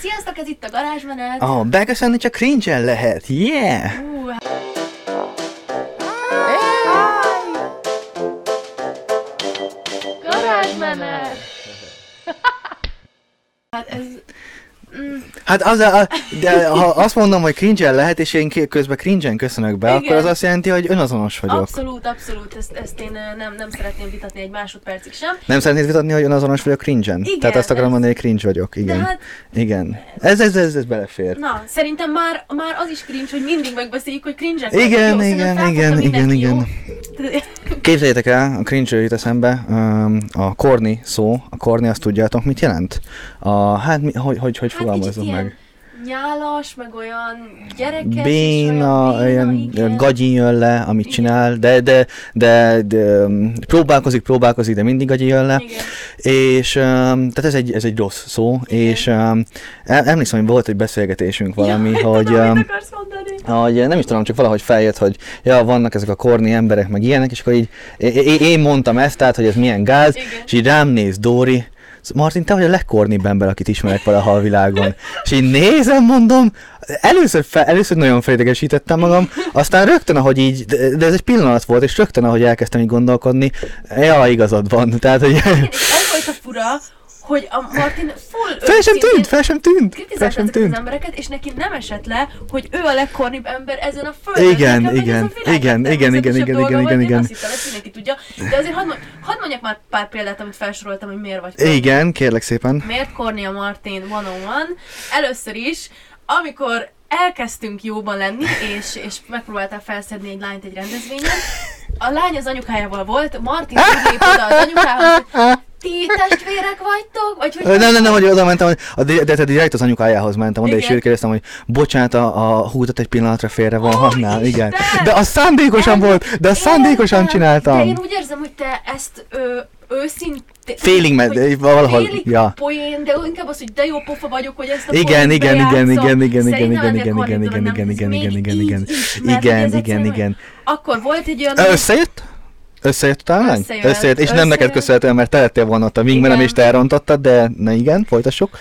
Sziasztok, ez itt a garázsmenet. Ah, beköszönni csak cringe lehet, yeah! Hát az a, de ha azt mondom, hogy cringe lehet, és én közben cringe köszönök be, Igen. akkor az azt jelenti, hogy önazonos vagyok. abszolút, abszolút, ezt, ezt én nem, nem szeretném vitatni egy másodpercig sem. Nem szeretnéd vitatni, hogy önazonos vagyok cringe-en? Igen, Tehát azt akarom ez- mondani, hogy cringe vagyok, igen. De hát, Igen. Ez, ez, ez, ez belefér. na, szerintem már, már az is cringe, hogy mindig megbeszéljük, hogy cringe Igen, igen, igen, igen, igen. igen. Képzeljétek el, a cringe jut eszembe, um, a corny szó, a corny azt tudjátok mit jelent? A, hát mi, hogy, hogy, hogy Hát fogalmazom meg? Nyálas, meg olyan gyerekes, Béna, és olyan, olyan béna, gagyi jön le, amit Igen. csinál, de, de, de, de um, próbálkozik, próbálkozik, de mindig gagyi jön le. Igen. És um, tehát ez egy, ez egy rossz szó, Igen. és um, em- emlékszem, hogy volt egy beszélgetésünk valami, Jaj, hogy, tudom, um, hogy nem is tudom, csak valahogy feljött, hogy ja, vannak ezek a korni emberek, meg ilyenek, és akkor így én mondtam ezt, tehát, hogy ez milyen gáz, Igen. és így rám néz Dóri, Martin, te vagy a legkornibb ember, akit ismerek valaha a világon. És így nézem, mondom, először, fe, először nagyon felidegesítettem magam, aztán rögtön, ahogy így, de de ez egy pillanat volt, és rögtön, ahogy elkezdtem így gondolkodni, ja, igazad van. Tehát, hogy ez volt a fura, hogy a Martin full fel sem tűnt, fel sem tűnt, fel sem ezeket az tűnt. embereket, és neki nem esett le, hogy ő a legkornibb ember ezen a földön. Igen, Nekem igen, igen, igen, igen, igen, igen, volt, igen, én igen. azt hittem, ezt mindenki tudja. De azért hadd, mond- hadd mondjak már pár példát, amit felsoroltam, hogy miért vagy korni. Igen, kérlek szépen. Miért Cornélia Martin 101? Először is, amikor elkezdtünk jóban lenni, és, és megpróbáltál felszedni egy lányt egy rendezvényen, a lány az anyukájával volt, Martin lép oda az anyukához, ti testvérek vagytok? Vagy hogy Nem, nem, nem, hogy oda mentem, hogy a, de, de, de direkt az anyukájához mentem oda, és Igen. őt kérdeztem, hogy bocsánat, a, a húdat egy pillanatra félre van, Ó, használ, igen. De az szándékosan volt, de azt szándékosan Értem, csináltam. De én úgy érzem, hogy te ezt ö, őszintén... Félig med- hogy valahol, félig ja. poén, de inkább az, hogy de jó pofa vagyok, hogy ezt a Igen, igen, igen, igen, igen, igen, igen, igen, igen, igen, nem, igen, igen, igen, igen, igen. Igen, igen, igen. Akkor volt egy olyan... Összejött? Összejött a lány? Összejött, Összejött, és nem összejött. neked köszönhetően, mert te lettél volna ott a wingmanem, Igen. és te elrontottad, de na igen, folytassuk.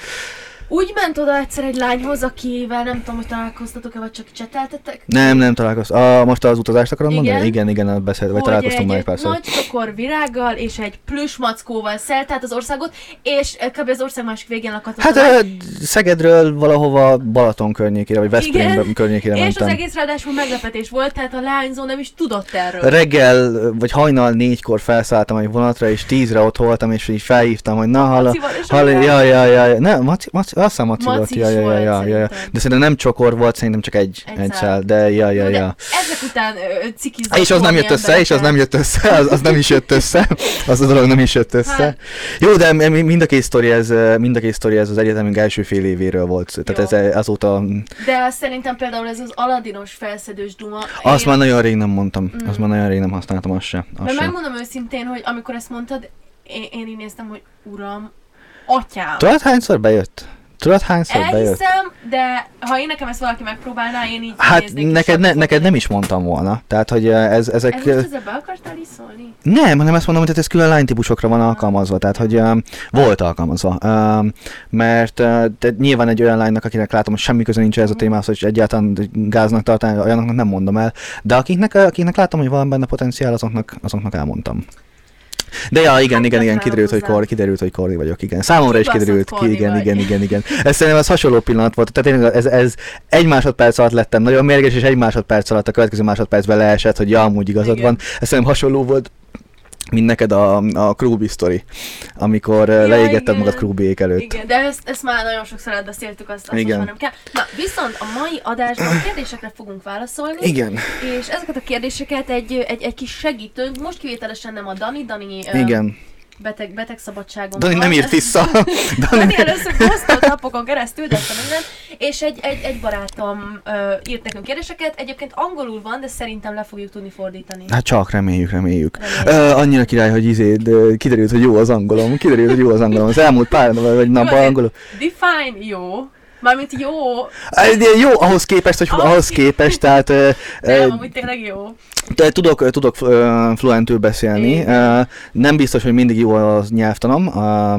Úgy ment oda egyszer egy lányhoz, akivel nem tudom, hogy találkoztatok-e, vagy csak cseteltetek. Nem, nem találkoztam. Ah, most az utazást akarom Igen. mondani? Igen, igen, beszélt, vagy hogy találkoztunk már egy párszor. nagy csokor virággal és egy plüss mackóval szelt az országot, és eh, kb. az ország másik végén lakott. Hát a ö, Szegedről valahova Balaton környékére, vagy Veszprém környékére és mentem. az egész ráadásul meglepetés volt, tehát a lányzó nem is tudott erről. Reggel, vagy hajnal négykor felszálltam egy vonatra, és tízre ott voltam, és így felhívtam, hogy na, halló, Macival és halló, anyukával. ja, ja, ja, ja, ne, Maci, Maci, azt hiszem Maci, Maci volt, ja, ja, ja, ja, ja, de szerintem nem csokor volt, szerintem csak egy, Egy egy szál. de ja, ja, ja. ezek után cikizett És az nem jött össze, és az nem jött össze, az, az nem is jött össze, az a dolog nem is jött össze. Hát. Jó, de mi- mind a két sztori ez, mind a két sztori ez az egyetemünk első fél évéről volt, tehát Jó. ez azóta, De azt szerintem például ez az aladinos felszedős duma. azt én- már nagyon rég nem mondtam, Mm. azt már nagyon rég nem használtam, azt se. Azt Mert se. megmondom őszintén, hogy amikor ezt mondtad, én, én így néztem, hogy uram, atyám. Tudod hányszor bejött? Tudod hányszor bejött? Elhiszem, de ha én nekem ezt valaki megpróbálná, én így Hát neked, ne, neked nem is mondtam volna. Tehát, hogy ez, ezek... Ez most ezzel be akartál is szólni? Nem, hanem ezt mondom, hogy ez külön lánytípusokra van alkalmazva, tehát hogy um, volt alkalmazva. Um, mert uh, de nyilván egy olyan lánynak, akinek látom, hogy semmi köze nincs ez a témához, hogy egyáltalán gáznak tartani, olyanoknak nem mondom el. De akiknek, akiknek látom, hogy van benne potenciál, azoknak, azoknak elmondtam. De ja, igen, igen, igen, kiderült, hogy kor, kiderült, hogy korni vagyok, igen. Számomra is kiderült, ki, igen, igen, igen, igen. Ez szerintem az hasonló pillanat volt, tehát tényleg ez, ez egy másodperc alatt lettem nagyon mérges, és egy másodperc alatt a következő másodpercben leesett, hogy ja, amúgy igazad Igen. van. Ez szerintem hasonló volt, mint neked a, a Krúbi sztori, amikor Ja, igen. magad Krúbiék előtt. Igen, de ezt, ezt már nagyon sokszor átbeszéltük, azt, azt Igen. már nem kell. Na, viszont a mai adásban kérdésekre fogunk válaszolni. Igen, És ezeket a kérdéseket egy, egy, egy kis segítőnk, most kivételesen nem a Dani, Dani igen. Beteg, betegszabadságon Dani van. nem írt vissza. Dani először posztolt napokon keresztül, de minden, és egy, egy, egy barátom ö, írt nekünk kérdéseket, egyébként angolul van, de szerintem le fogjuk tudni fordítani. Hát csak reméljük, reméljük. Reméljük. Uh, annyira király, hogy izé, de kiderült, hogy jó az angolom. Kiderült, hogy jó az angolom. Az elmúlt pár vagy vagy napban angolul. Define jó, Mármint jó, Jó, ahhoz képest, hogy Ahhoz ahhoz képest, tehát nem, amúgy tényleg jó. de tudok, tudok fluentül beszélni. Nem biztos, hogy mindig jó az nyelvtanom,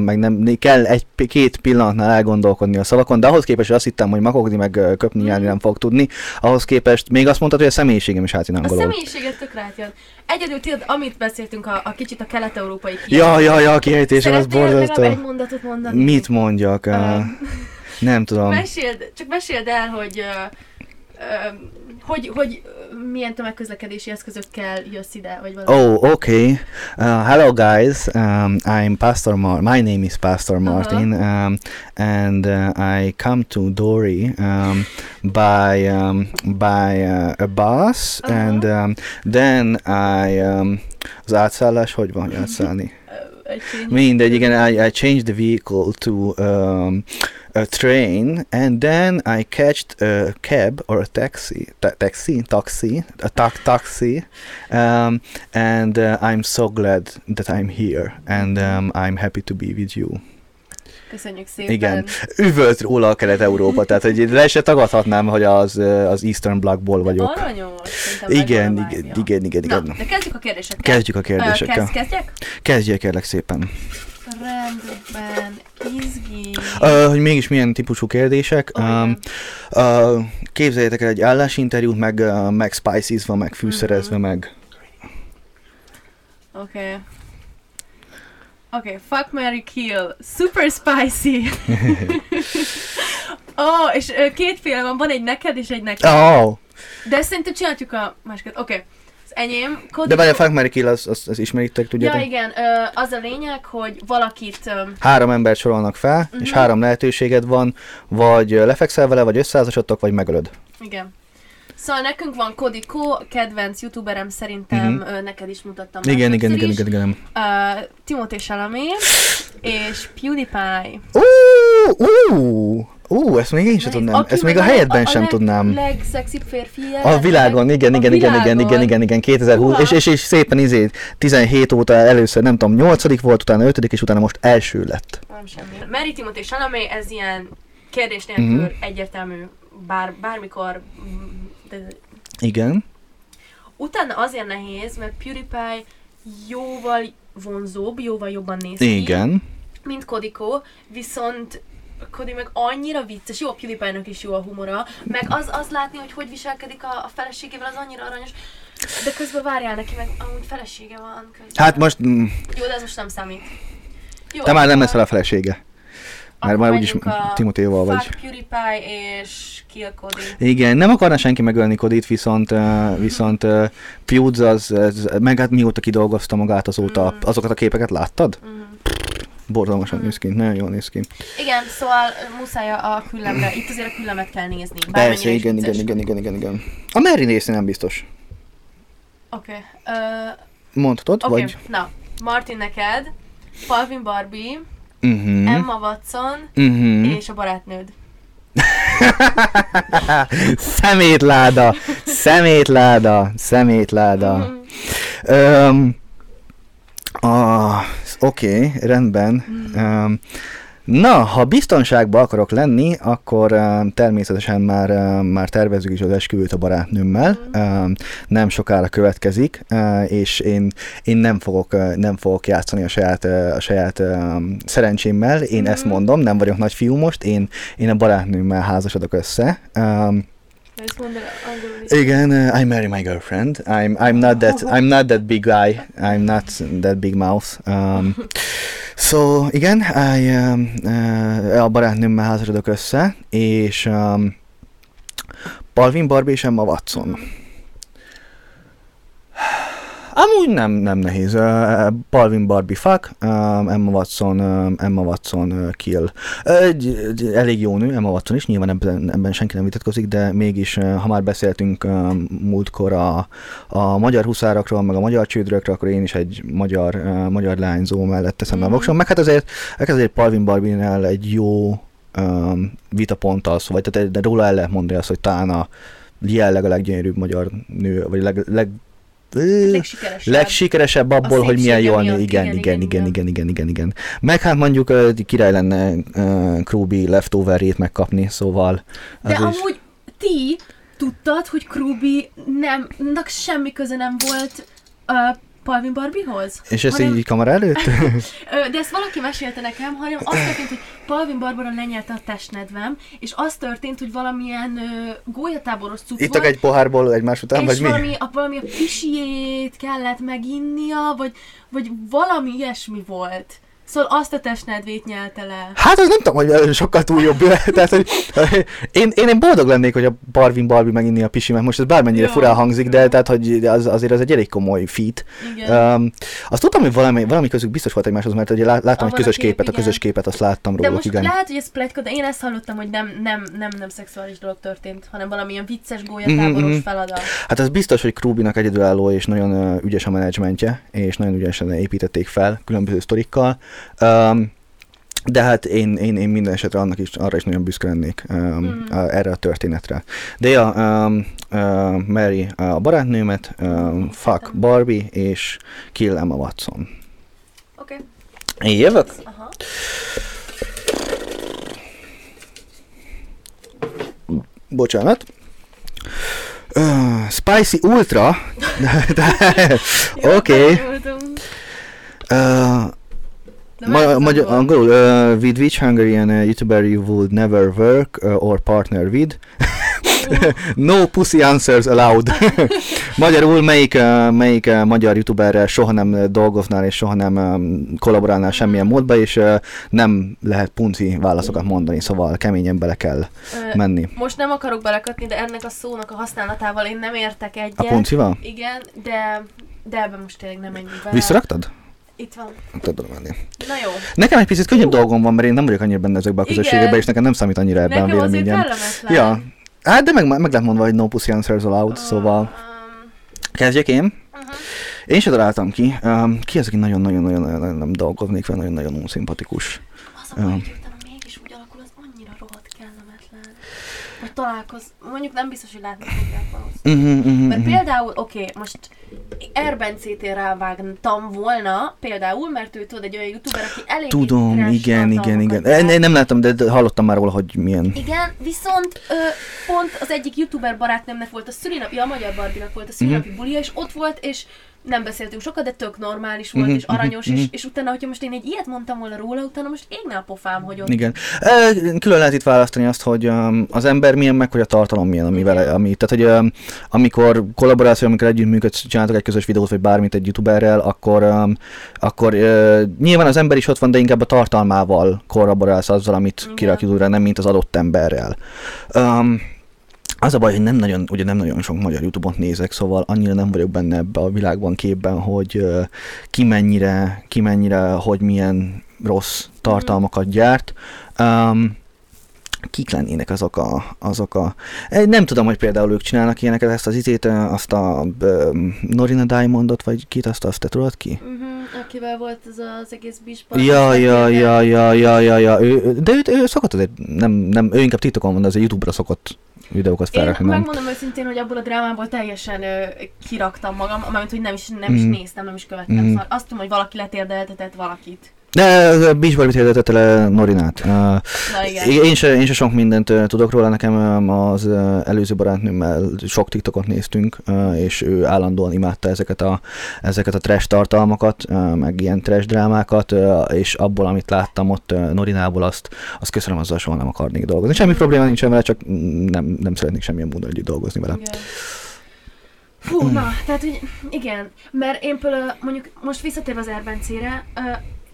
meg nem kell egy két pillanatnál elgondolkodni a szavakon, de ahhoz képest, hogy azt hittem, hogy makogni, meg köpni, járni nem fog tudni, ahhoz képest még azt mondtad, hogy a személyiségem is A angolul. személyiséget tök rátjön. Egyedül tudod, amit beszéltünk a, a kicsit a kelet-európai Ja, ja, ja, a kiejtésem az borzasztó. egy mondatot mondani? Mit mondjak? Öm, Nem tudom. meséld, csak meséld el, hogy hogy, hogy milyen tömegközlekedési eszközökkel jössz ide, vagy valami. Oh, okay. Uh, hello, guys. Um, I'm Pastor Mar. My name is Pastor Uh-huh. Martin, um, and uh, I come to Dory um, by um, by uh, a bus, Uh-huh. and um, then I um, az átszállás, hogy van hogy átszállni? Ö, egy tény- Mindegy, igen, I, I changed the vehicle to um, a train, and then I catched a cab or a taxi, ta- taxi, taxi, a ta- taxi, um, and uh, I'm so glad that I'm here, and um, I'm happy to be with you. Köszönjük szépen. Igen. Üvölt róla a Kelet-Európa, tehát hogy le se tagadhatnám, hogy az, uh, az Eastern Blockból vagyok. Aranyos. Igen, igen, vibe-ja. igen, igen, Na, igen. de kezdjük a kérdésekkel. Kezdjük a kérdésekkel. Kezd, kezdjek? Kezdjél kérlek szépen. Rendben, izgi. Uh, hogy mégis milyen típusú kérdések. Um, igen. uh, képzeljétek el egy állásinterjút, meg, uh, meg spices meg fűszerezve, Mhm. meg... Oké. Okay. Oké, okay, fuck, Mary kill. Super spicy. Ó, oh, és ö, kétféle van, van egy neked és egy nekem. Oh, De szerintem csináljuk a másikat. Oké. Okay. Az enyém. Cody de várj, a Fuck, Mary Kill, az, az, az ismeritek, tudjátok? Ja, igen. Ö, az a lényeg, hogy valakit... Ö, Három embert sorolnak fel, és Mhm. három lehetőséged van, vagy lefekszel vele, vagy összeházasodtok, vagy megölöd. igen. Szóval nekünk van Cody Ko, kedvenc youtuberem szerintem, ö, neked is mutattam Igen, igen, igen, igen, igen. Ö, Timothée Chalamet és PewDiePie. Ú, ú, ú, ezt még én sem tudnám. Ezt még a helyetben a sem tudnám. legszexibb férfi A világon, igen, a igen, igen, igen, igen, igen, igen, 2020, Uha. és, és, és szépen izé, 17 óta először, nem tudom, 8 volt, utána 5 és utána most első lett. Nem semmi. Mary Timothée Chalamet, ez ilyen kérdés nélkül Mhm. egyértelmű, bár, bármikor. De... Igen. Utána azért nehéz, mert PewDiePie jóval vonzóbb, jóval jobban néz ki, Igen. mint Kodiko, viszont Cody meg annyira vicces, jó, a PewDiePie-nak is jó a humora, meg az, az látni, hogy hogy viselkedik a, a feleségével, az annyira aranyos, de közben várjál neki, meg amúgy felesége van közben. Hát most mm, Jó, de ez most nem számít. Jó, te már nem leszel a felesége. Mert már úgyis a Timotéval vagy. Fuck PewDiePie és Kill Cody. Igen, nem akarna senki megölni Kodit, viszont, uh, viszont uh, Pewds az, az, meg hát mióta kidolgozta magát azóta, Mm. azokat a képeket láttad? Mhm. Borzalmasan Mm. néz ki, nagyon jól néz ki. Igen, szóval muszáj a küllemre, itt azért a küllemet kell nézni. Persze, igen, igen, igen, igen, igen, igen. A Mary nézni nem biztos. Oké. Okay. Mondhatod, Oké, vagy? na, Martin neked, Palvin Barbie, Uh-huh. Emma Watson Uh-huh. és a barátnőd. szemétláda, szemétláda, szemétláda. Um, ah, Oké, okay, rendben. Um, na, ha biztonságban akarok lenni, akkor um, természetesen már, um, már tervezzük is az esküvőt a barátnőmmel. Um, nem sokára következik, uh, és én, én nem, fogok, uh, nem fogok játszani a saját, uh, a saját um, szerencsémmel. Én ezt Mhm. mondom, nem vagyok nagy fiú most, én, én a barátnőmmel házasodok össze. Um, Ezt mondd el angolul is. igen, uh, I marry my girlfriend. I'm I'm not that I'm not that big guy. I'm not that big mouth. Um, so igen, I, um, uh, a barátnőmmel házasodok össze, és um, Palvin Barbie és Emma Watson. Amúgy nem, nem nehéz. Uh, Palvin Barbie fuck, um, Emma Watson, um, Emma Watson uh, kill. Egy, egy elég jó nő, Emma Watson is, nyilván ebben, ebben senki nem vitatkozik, de mégis, uh, ha már beszéltünk múltkor a, a magyar huszárakról, meg a magyar csődrökről, akkor én is egy magyar, uh, magyar lányzó mellett teszem mm. a Mhm. voksom. Meg hát azért, hát azért Palvin Barbie-nál egy jó um, vitapont az, vagy tehát de róla el lehet mondani azt, hogy talán a jelenleg a leggyönyörűbb magyar nő, vagy leg, leg legsikeresebb. legsikeresebb abból, hogy milyen jól néz. Igen, igen, igen, igen, igen, igen, igen, igen. Meg hát mondjuk király lenne Krúbi leftoverét megkapni, szóval... De amúgy ti tudtad, hogy Krúbi nem, semmi köze nem volt Palvin Barbiehoz? És ez hanem- így kamera előtt? De ezt valaki mesélte nekem, hanem az történt, hogy Palvin Barbara lenyelte a testnedvem, és az történt, hogy valamilyen ö, gólyatáboros cucc Ittak egy pohárból egymás után, vagy mi? valami, a, valami a pisiét kellett meginnia, vagy, vagy valami ilyesmi volt. Szóval azt a testnedvét nyelte le. Hát az nem tudom, hogy sokkal túl jobb. Tehát, hogy én, én, én boldog lennék, hogy a Barvin Barbie meginni a pisi, mert most ez bármennyire Jó. furán hangzik, de tehát, hogy az, azért az egy elég komoly feat. Igen. Um, azt tudtam, hogy valami, valami közük biztos volt egymáshoz, mert ugye lá- láttam Ah, egy közös a kép, képet, a igen. közös képet azt láttam De róluk, most igen. lehet, hogy ez pletyka, de én ezt hallottam, hogy nem, nem, nem, nem szexuális dolog történt, hanem valamilyen vicces gólyatáboros mhm. feladat. Hát az biztos, hogy Krubinak egyedülálló és nagyon ügyes a menedzsmentje, és nagyon ügyesen építették fel különböző sztorikkal. Um, de hát én, én, én minden esetre annak is, arra is nagyon büszke lennék um, Mhm. a, erre a történetre. De ja, um, uh, Mary a barátnőmet, um, fuck Barbie és kill Emma Watson. Oké. Én jövök? Aha. Bocsánat. Uh, Spicy Ultra. Oké. tanultunk. Uh, Ma, magyar, angolul, uh, with which Hungarian uh, YouTuber you would never work uh, or partner with? no pussy answers allowed. Magyarul melyik, uh, melyik uh, magyar youtuberrel soha nem dolgoznál és soha nem um, kollaborálnál semmilyen módba, és uh, nem lehet punci válaszokat mondani, szóval keményen bele kell menni. Most nem akarok belekötni, de ennek a szónak a használatával én nem értek egyet. A puncival? Igen, de, de ebben most tényleg nem menjünk bele. Visszaraktad? Itt van. Tudom menni. Na jó. Nekem egy picit könnyebb dolgom van, mert én nem vagyok annyira benne ezekben a közösségekben, és nekem nem számít annyira ebben a Nekem azért véleményem. kellemetlen. Ja. Hát, de meg, meg lehet mondva, hogy no pussy answers allowed, szóval... Um, Kezdjek én? uh-huh. Én se találtam ki. Um, ki az, aki nagyon-nagyon-nagyon nem dolgoznék vele, nagyon-nagyon unszimpatikus. Az a baj, Ja. hogy utána mégis úgy alakul, az annyira rohadt kellemetlen. Hogy találkoz, mondjuk nem biztos, hogy látni fogják valószínűleg. Uh-huh, uh-huh, Mert uh-huh. például, oké, most Erbencét rávágtam volna, például, mert ő tudod egy olyan youtuber, aki elég Tudom, igen, igen, igen. Én nem láttam, de, hallottam már róla, hogy milyen. Igen, viszont ö, pont az egyik youtuber barátnőmnek volt a szülinapja, a magyar Barbinak volt a szülinapi Mhm. bulia, és ott volt, és nem beszéltünk sokat, de tök normális volt, Mhm, és aranyos, mhm, és, mhm. és utána, hogyha most én egy ilyet mondtam volna róla, utána most égne a pofám, hogy ott Igen. Külön lehet itt választani azt, hogy az ember milyen, meg hogy a tartalom milyen, ami Igen. vele, ami, tehát hogy amikor kollaboráció, amikor együttműködsz, csináltok egy közös videót, vagy bármit egy youtuberrel, akkor, akkor nyilván az ember is ott van, de inkább a tartalmával kollaborálsz azzal, amit Igen. kirak youtuberrel, nem mint az adott emberrel. Um, az a baj, hogy nem nagyon, ugye nem nagyon sok magyar YouTube-ot nézek, szóval annyira nem vagyok benne ebbe a világban képben, hogy ki mennyire, ki mennyire, hogy milyen rossz tartalmakat gyárt. Um, kik lennének azok a, azok a... Nem tudom, hogy például ők csinálnak ilyeneket, ezt az izét, azt a um, Norina Diamondot, vagy kit, azt, azt te tudod ki? Uh-huh, akivel volt ez az egész bisban. Ja, ja, ja, ja, ja, ja, ja, ő, de ő, ő szokott azért, nem, nem, ő inkább TikTokon van, de azért YouTube-ra szokott videókat Én felrakni, nem? megmondom őszintén, hogy abból a drámából teljesen ö, kiraktam magam, mármint, hogy nem is, nem is Mhm. néztem, nem is követtem. Mhm. Szóval azt tudom, hogy valaki letérdeltetett valakit. De Beach Barbie hirdetette le Norinát. Na igen. én, se, én se sok mindent tudok róla, nekem az előző barátnőmmel sok TikTokot néztünk, és ő állandóan imádta ezeket a, ezeket a trash tartalmakat, meg ilyen trash drámákat, és abból, amit láttam ott Norinából, azt, azt köszönöm, azzal soha nem akarnék dolgozni. Semmi probléma nincsen vele, csak nem, nem szeretnék semmilyen módon együtt dolgozni vele. Igen. Fú, na, tehát, hogy igen, mert én például mondjuk most visszatérve az Erbencére,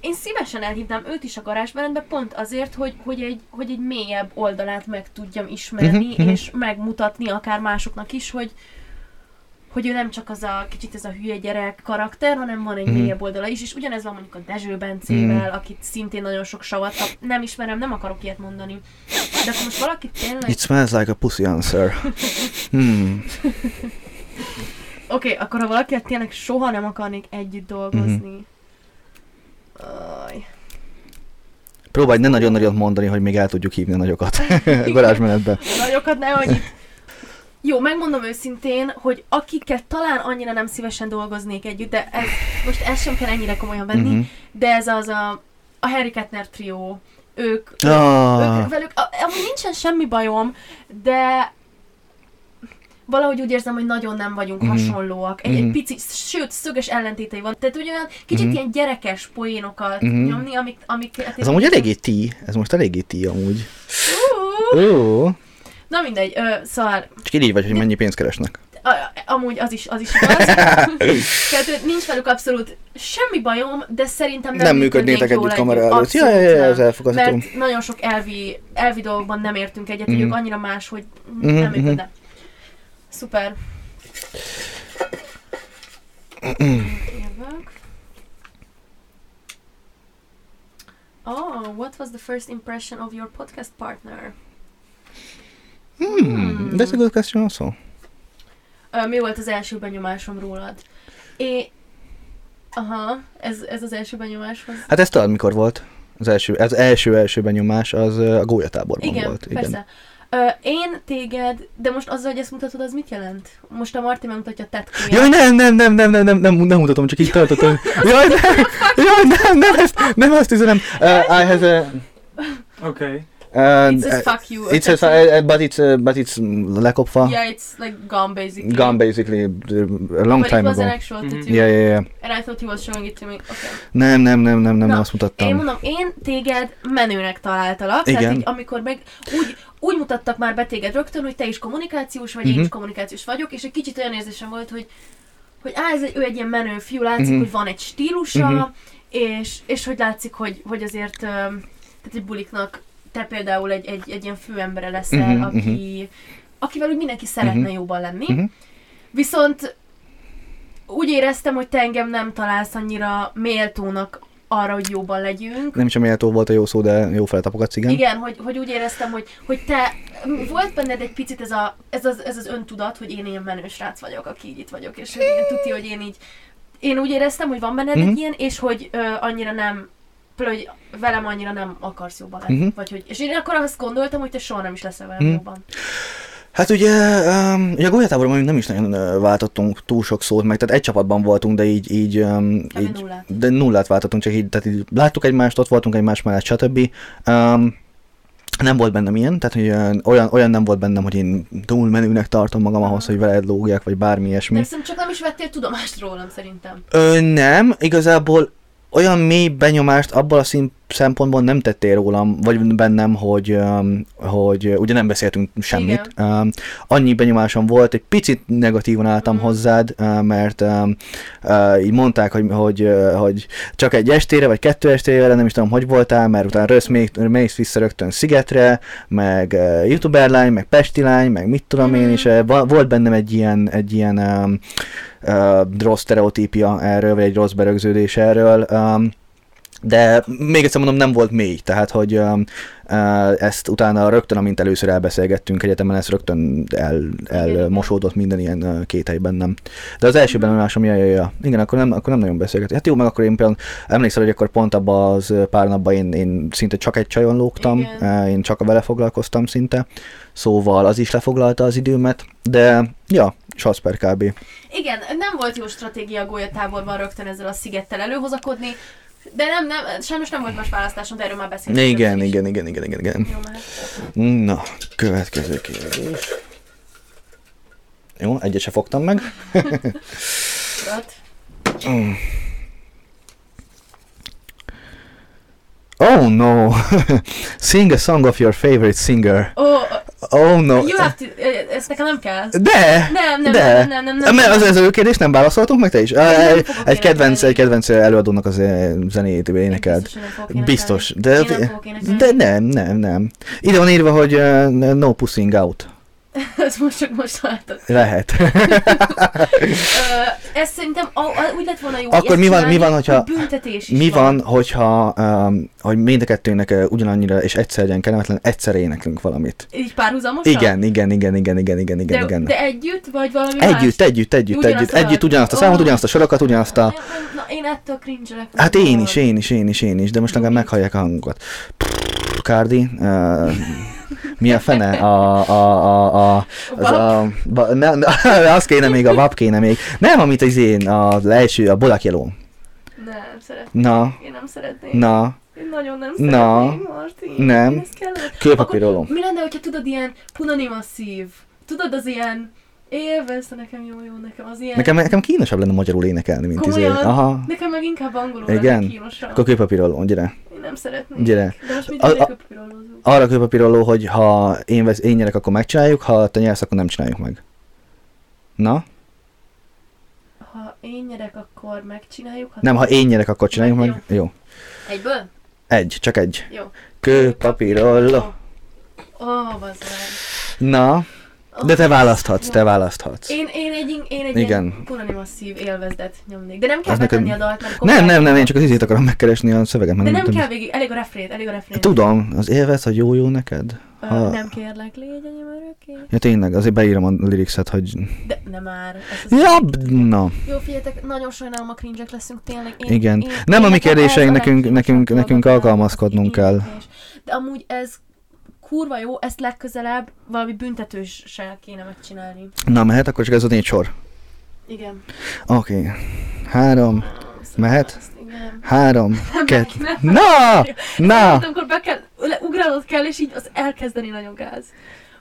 én szívesen elhívnám őt is a garázsberendbe pont azért, hogy, hogy, egy, hogy egy mélyebb oldalát meg tudjam ismerni, Mhm, mhm. és megmutatni akár másoknak is, hogy hogy ő nem csak az a kicsit ez a hülye gyerek karakter, hanem van egy Mhm. mélyebb oldala is, és ugyanez van mondjuk a Dezső Bencével, akit szintén nagyon sok savat kap. Nem ismerem, nem akarok ilyet mondani. De akkor most valaki tényleg... It smells like a pussy answer. Hmm. Oké, okay, akkor ha valakivel tényleg soha nem akarnék együtt dolgozni. Aj. Próbálj ne nagyon nagyot mondani, hogy még el tudjuk hívni a nagyokat a garázsmenetbe. Nagyokat ne, itt... Jó, megmondom őszintén, hogy akiket talán annyira nem szívesen dolgoznék együtt, de ez, most ezt sem kell ennyire komolyan venni, Mhm. de ez az a, a Harry Kettner trió, ők, Ah. ők velük, amúgy nincsen semmi bajom, de valahogy úgy érzem, hogy nagyon nem vagyunk Mhm. hasonlóak. Egy, egy Mhm. pici, sőt, szöges ellentétei van. Tehát ugye olyan kicsit Mhm. ilyen gyerekes poénokat Mhm. nyomni, amik, amik hát Ez amúgy eléggé ti, ez most eléggé ti amúgy. Ó, Na mindegy, ö, szóval csak így vagy, hogy mennyi pénzt keresnek. a, amúgy az is, az is igaz. Tehát nincs velük abszolút semmi bajom, de szerintem nem, Nem működnétek együtt kamera előtt. Ja, ja, ja, ez elfogadható. Mert nagyon sok elvi, elvi dolgokban nem értünk egyet, hogy Mhm. ők annyira más, hogy Mhm, nem mhm. működne. Szuper. Jövök. Oh, what was the first impression of your podcast partner? Hmm, that's a good question also. Ö, mi volt az első benyomásom rólad? É... Aha, ez, ez az első benyomáshoz. Hát ez talán mikor volt? Az első, az első első benyomás az a gólyatáborban Igen, volt. persze. Ö, én téged, de most azzal, hogy ezt mutatod, az mit jelent? Most a Marti megmutatja a tetkóját. Jaj, nem, nem, nem, nem, nem, nem, nem, nem mutatom, csak így tartottam. Jaj, nem, jaj, nem, nem, ezt, nem azt üzenem. Uh, I have a... Okay. Uh, It says fuck you. It says, attachment. uh, but it's, uh, but it's mm, lekopva. Yeah, it's like gone basically. Gone basically uh, a long But time it was ago. an actual Mhm. tattoo. Yeah, yeah, yeah. And I thought he was showing it to me. Okay. Nem, nem, nem, nem, nem, Na, azt mutattam. Én mondom, én téged menőnek találtalak, Igen. tehát így, amikor meg úgy, úgy mutattak már be téged rögtön, hogy te is kommunikációs vagy, én Mhm. is kommunikációs vagyok, és egy kicsit olyan érzésem volt, hogy hogy á, ez egy, ő egy ilyen menő fiú, látszik, Mhm. hogy van egy stílusa, Mhm. és, és hogy látszik, hogy, hogy azért tehát egy buliknak te például egy, egy, egy ilyen főembere leszel, Mhm, aki, akivel úgy mindenki szeretne Mhm. jóban lenni. Mhm. Viszont úgy éreztem, hogy te engem nem találsz annyira méltónak arra, hogy jóban legyünk. Nem is a méltó volt a jó szó, de jó feltapogatsz, igen. Igen, hogy, hogy úgy éreztem, hogy, hogy te, volt benned egy picit ez, a, ez, az, ez az öntudat, hogy én ilyen menő srác vagyok, aki így itt vagyok, és hogy én tuti, hogy én így, én úgy éreztem, hogy van benned Mhm. egy ilyen, és hogy ö, annyira nem, például, hogy velem annyira nem akarsz jobban lenni. Mhm. Vagy hogy, és én akkor azt gondoltam, hogy te soha nem is leszel velem Mhm. jobban. Hát ugye, um, ugye a golyatáborban még nem is nagyon váltottunk túl sok szót, meg tehát egy csapatban voltunk, de így, így, um, így nullát. de nullát váltottunk, csak így, tehát így láttuk egymást, ott voltunk egymás mellett, stb. Um, nem volt bennem ilyen, tehát hogy olyan- olyan, nem volt bennem, hogy én túl menőnek tartom magam ahhoz, hogy veled lógjak, vagy bármi ilyesmi. De csak nem is vettél tudomást rólam, szerintem. Ö, nem, igazából olyan mély benyomást abból a szín, szempontból nem tettél rólam, vagy bennem, hogy, hogy ugye nem beszéltünk semmit. Um, annyi benyomásom volt, egy picit negatívan álltam Mhm. hozzád, mert így mondták, hogy, hogy, hogy csak egy estére, vagy kettő estére, nem is tudom, hogy voltál, mert utána rösz, még, mész vissza rögtön Szigetre, meg youtuber lány, meg Pesti lány, meg mit tudom én, Mhm. va- volt bennem egy ilyen, egy ilyen rossz sztereotípia erről, vagy egy rossz berögződés erről. Um, de még egyszer mondom, nem volt mély, tehát hogy um, uh, ezt utána rögtön, amint először elbeszélgettünk egyetemen, ezt rögtön el, elmosódott minden ilyen uh, kételj bennem. De az első benyomásom, ja, ja, ja. igen, akkor nem, akkor nem nagyon beszélgettünk. Hát jó, meg akkor én például emlékszel, hogy akkor pont abban az uh, pár napban én, én szinte csak egy csajon lógtam, Igen. én csak vele foglalkoztam szinte, szóval az is lefoglalta az időmet, de ja, és az per kb. Igen, nem volt jó stratégia a golyatáborban rögtön ezzel a szigettel előhozakodni, de nem, nem, sajnos nem volt más választásom, de erről már beszéltünk. Igen, igen, igen, igen, igen, igen. Jó, mehet. Na, következő kérdés. Jó, egyet se fogtam meg. Urat. Mm. Oh no! Sing a song of your favorite singer. Ó, Oh no! you have to, ezt nekem nem kell. De! Nem, nem, De. nem, nem, nem, nem. Mert az előző kérdést nem válaszoltunk meg te is? nem Egy, egy kedvenc, egy kedvenc előadónak az eh, zenéjét énekeld. Biztos, nem. De, nem de nem, nem, nem. Ide van írva, hogy uh, no pussing out. Ezt most csak most látod. Lehet. Ez szerintem a, a, úgy lett volna jó, Akkor mi van- mi van, hogyha- hogy büntetés Mi van, hogyha um, hogy mind a kettőnek uh, ugyanannyira és egyszer legyen kellemetlen, egyszer éneklünk valamit? Így párhuzamosan? Igen, igen, igen, igen, igen, igen, igen, de, igen. de együtt, vagy valami Együtt, más? együtt, együtt, Ugyanazt együtt, együtt, ugyanazt a számot, ugyanazt a sorokat, ugyanazt a... Na, én ettől cringe-elek. Hát én is, én is, én is, én is, de most legalább meghallják a hangokat. Cardi, uh, Mi a fene? A, a, a, a, az a, ba, ne, ne, az kéne még, a vap kéne még. Nem, amit az én, az első, a bolakjeló. Nem, szeretném. Na, Én nem szeretnék. na, Én nagyon nem Na. szeretnék, Marti. Nem. Akkor Mi lenne, hogyha tudod ilyen punani masszív? Tudod, az ilyen élvezte nekem jó, jó, nekem az ilyen... Nekem, nekem kínosabb lenne magyarul énekelni, mint izé. Komolyan? Aha. Nekem meg inkább angolul Igen? kínosabb. Akkor kőpapíroló, gyere. Nem szeretnék. Gyere. De most mit A- a- köpürolózunk? Arra kőpapíroló, hogy ha én, vesz, én nyerek, akkor megcsináljuk, ha te nyersz, akkor nem csináljuk meg. Na? Ha én nyerek, akkor megcsináljuk. Ha Nem, ha én nyerek, akkor csináljuk meg. Jó. Egyből? Egy, csak egy. Jó. Kőpapíroló. Ó, oh, bazzeg. Na, de te választhatsz, te választhatsz. Én, én egy, én egy Igen. masszív élvezdet nyomnék. De nem kell Az neked- betenni a dalt, mert Nem, nem, nem, én csak az izét akarom megkeresni a szöveget. mert De nem tudom. kell végig, elég a refrét, elég a refrét. Tudom, az élvez, hogy jó-jó neked. Ö, ha- Nem kérlek, légy enyém örökké. Ja tényleg, azért beírom a lyricset, hogy... De nem már. Ja, na. Jó, figyeljetek, nagyon sajnálom, a cringe leszünk tényleg. Én, Igen. Én, Nem a mi kérdéseink, nekünk- nekünk- nekünk alkalmazkodnunk kell. De amúgy ez kurva jó, ezt legközelebb valami büntetőssel kéne megcsinálni. Na, mehet, akkor csak ez a négy sor. Igen. Oké. Okay. Három, Mehet? Igen. három, Nem, kettő. nem. Na! Na! Amikor be kell, ugrálnod kell, és így az elkezdeni nagyon gáz.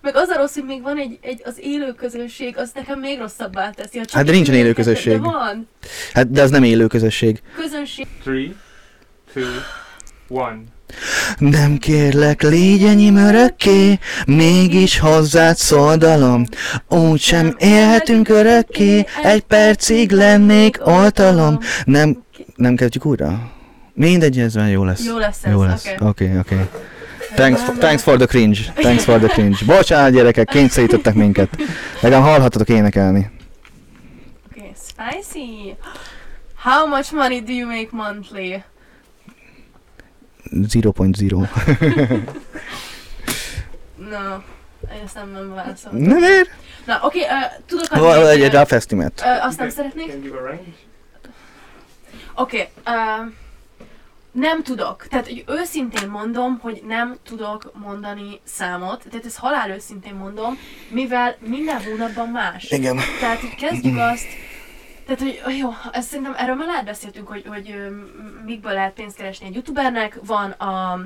Meg az a rossz, hogy még van egy, egy az élő közösség, az nekem még rosszabbá teszi. Hát de nincsen élő közösség, közösség. De van. Hát, de az nem élő közösség. Közönség. Three, two, one. Nem kérlek, légy enyém örökké, mégis hozzád szóldalom. Úgy sem élhetünk örökké, egy percig lennék oltalom. Nem, nem kezdjük újra? Mindegy, ez már jó lesz. Jó lesz ez, Jó lesz. oké. Okay. Okay. Thanks, for, thanks for the cringe. Thanks for the cringe. Bocsánat, gyerekek, kényszerítettek minket. Legalább hallhatatok énekelni. Okay, spicy. How much money do you make monthly? 0.0. No, én ezt nem, nem válaszolom. Nem ér? Na, oké, okay, uh, tudok adni Val- Egy egy, rough estimate. uh, azt nem szeretnék? Oké, okay, uh, nem tudok. Tehát, hogy őszintén mondom, hogy nem tudok mondani számot. Tehát ezt halál őszintén mondom, mivel minden hónapban más. Igen. Tehát, hogy kezdjük azt, tehát, hogy jó, ezt szerintem erről már lehet beszéltünk, hogy, hogy mikből lehet pénzt keresni egy youtubernek. Van a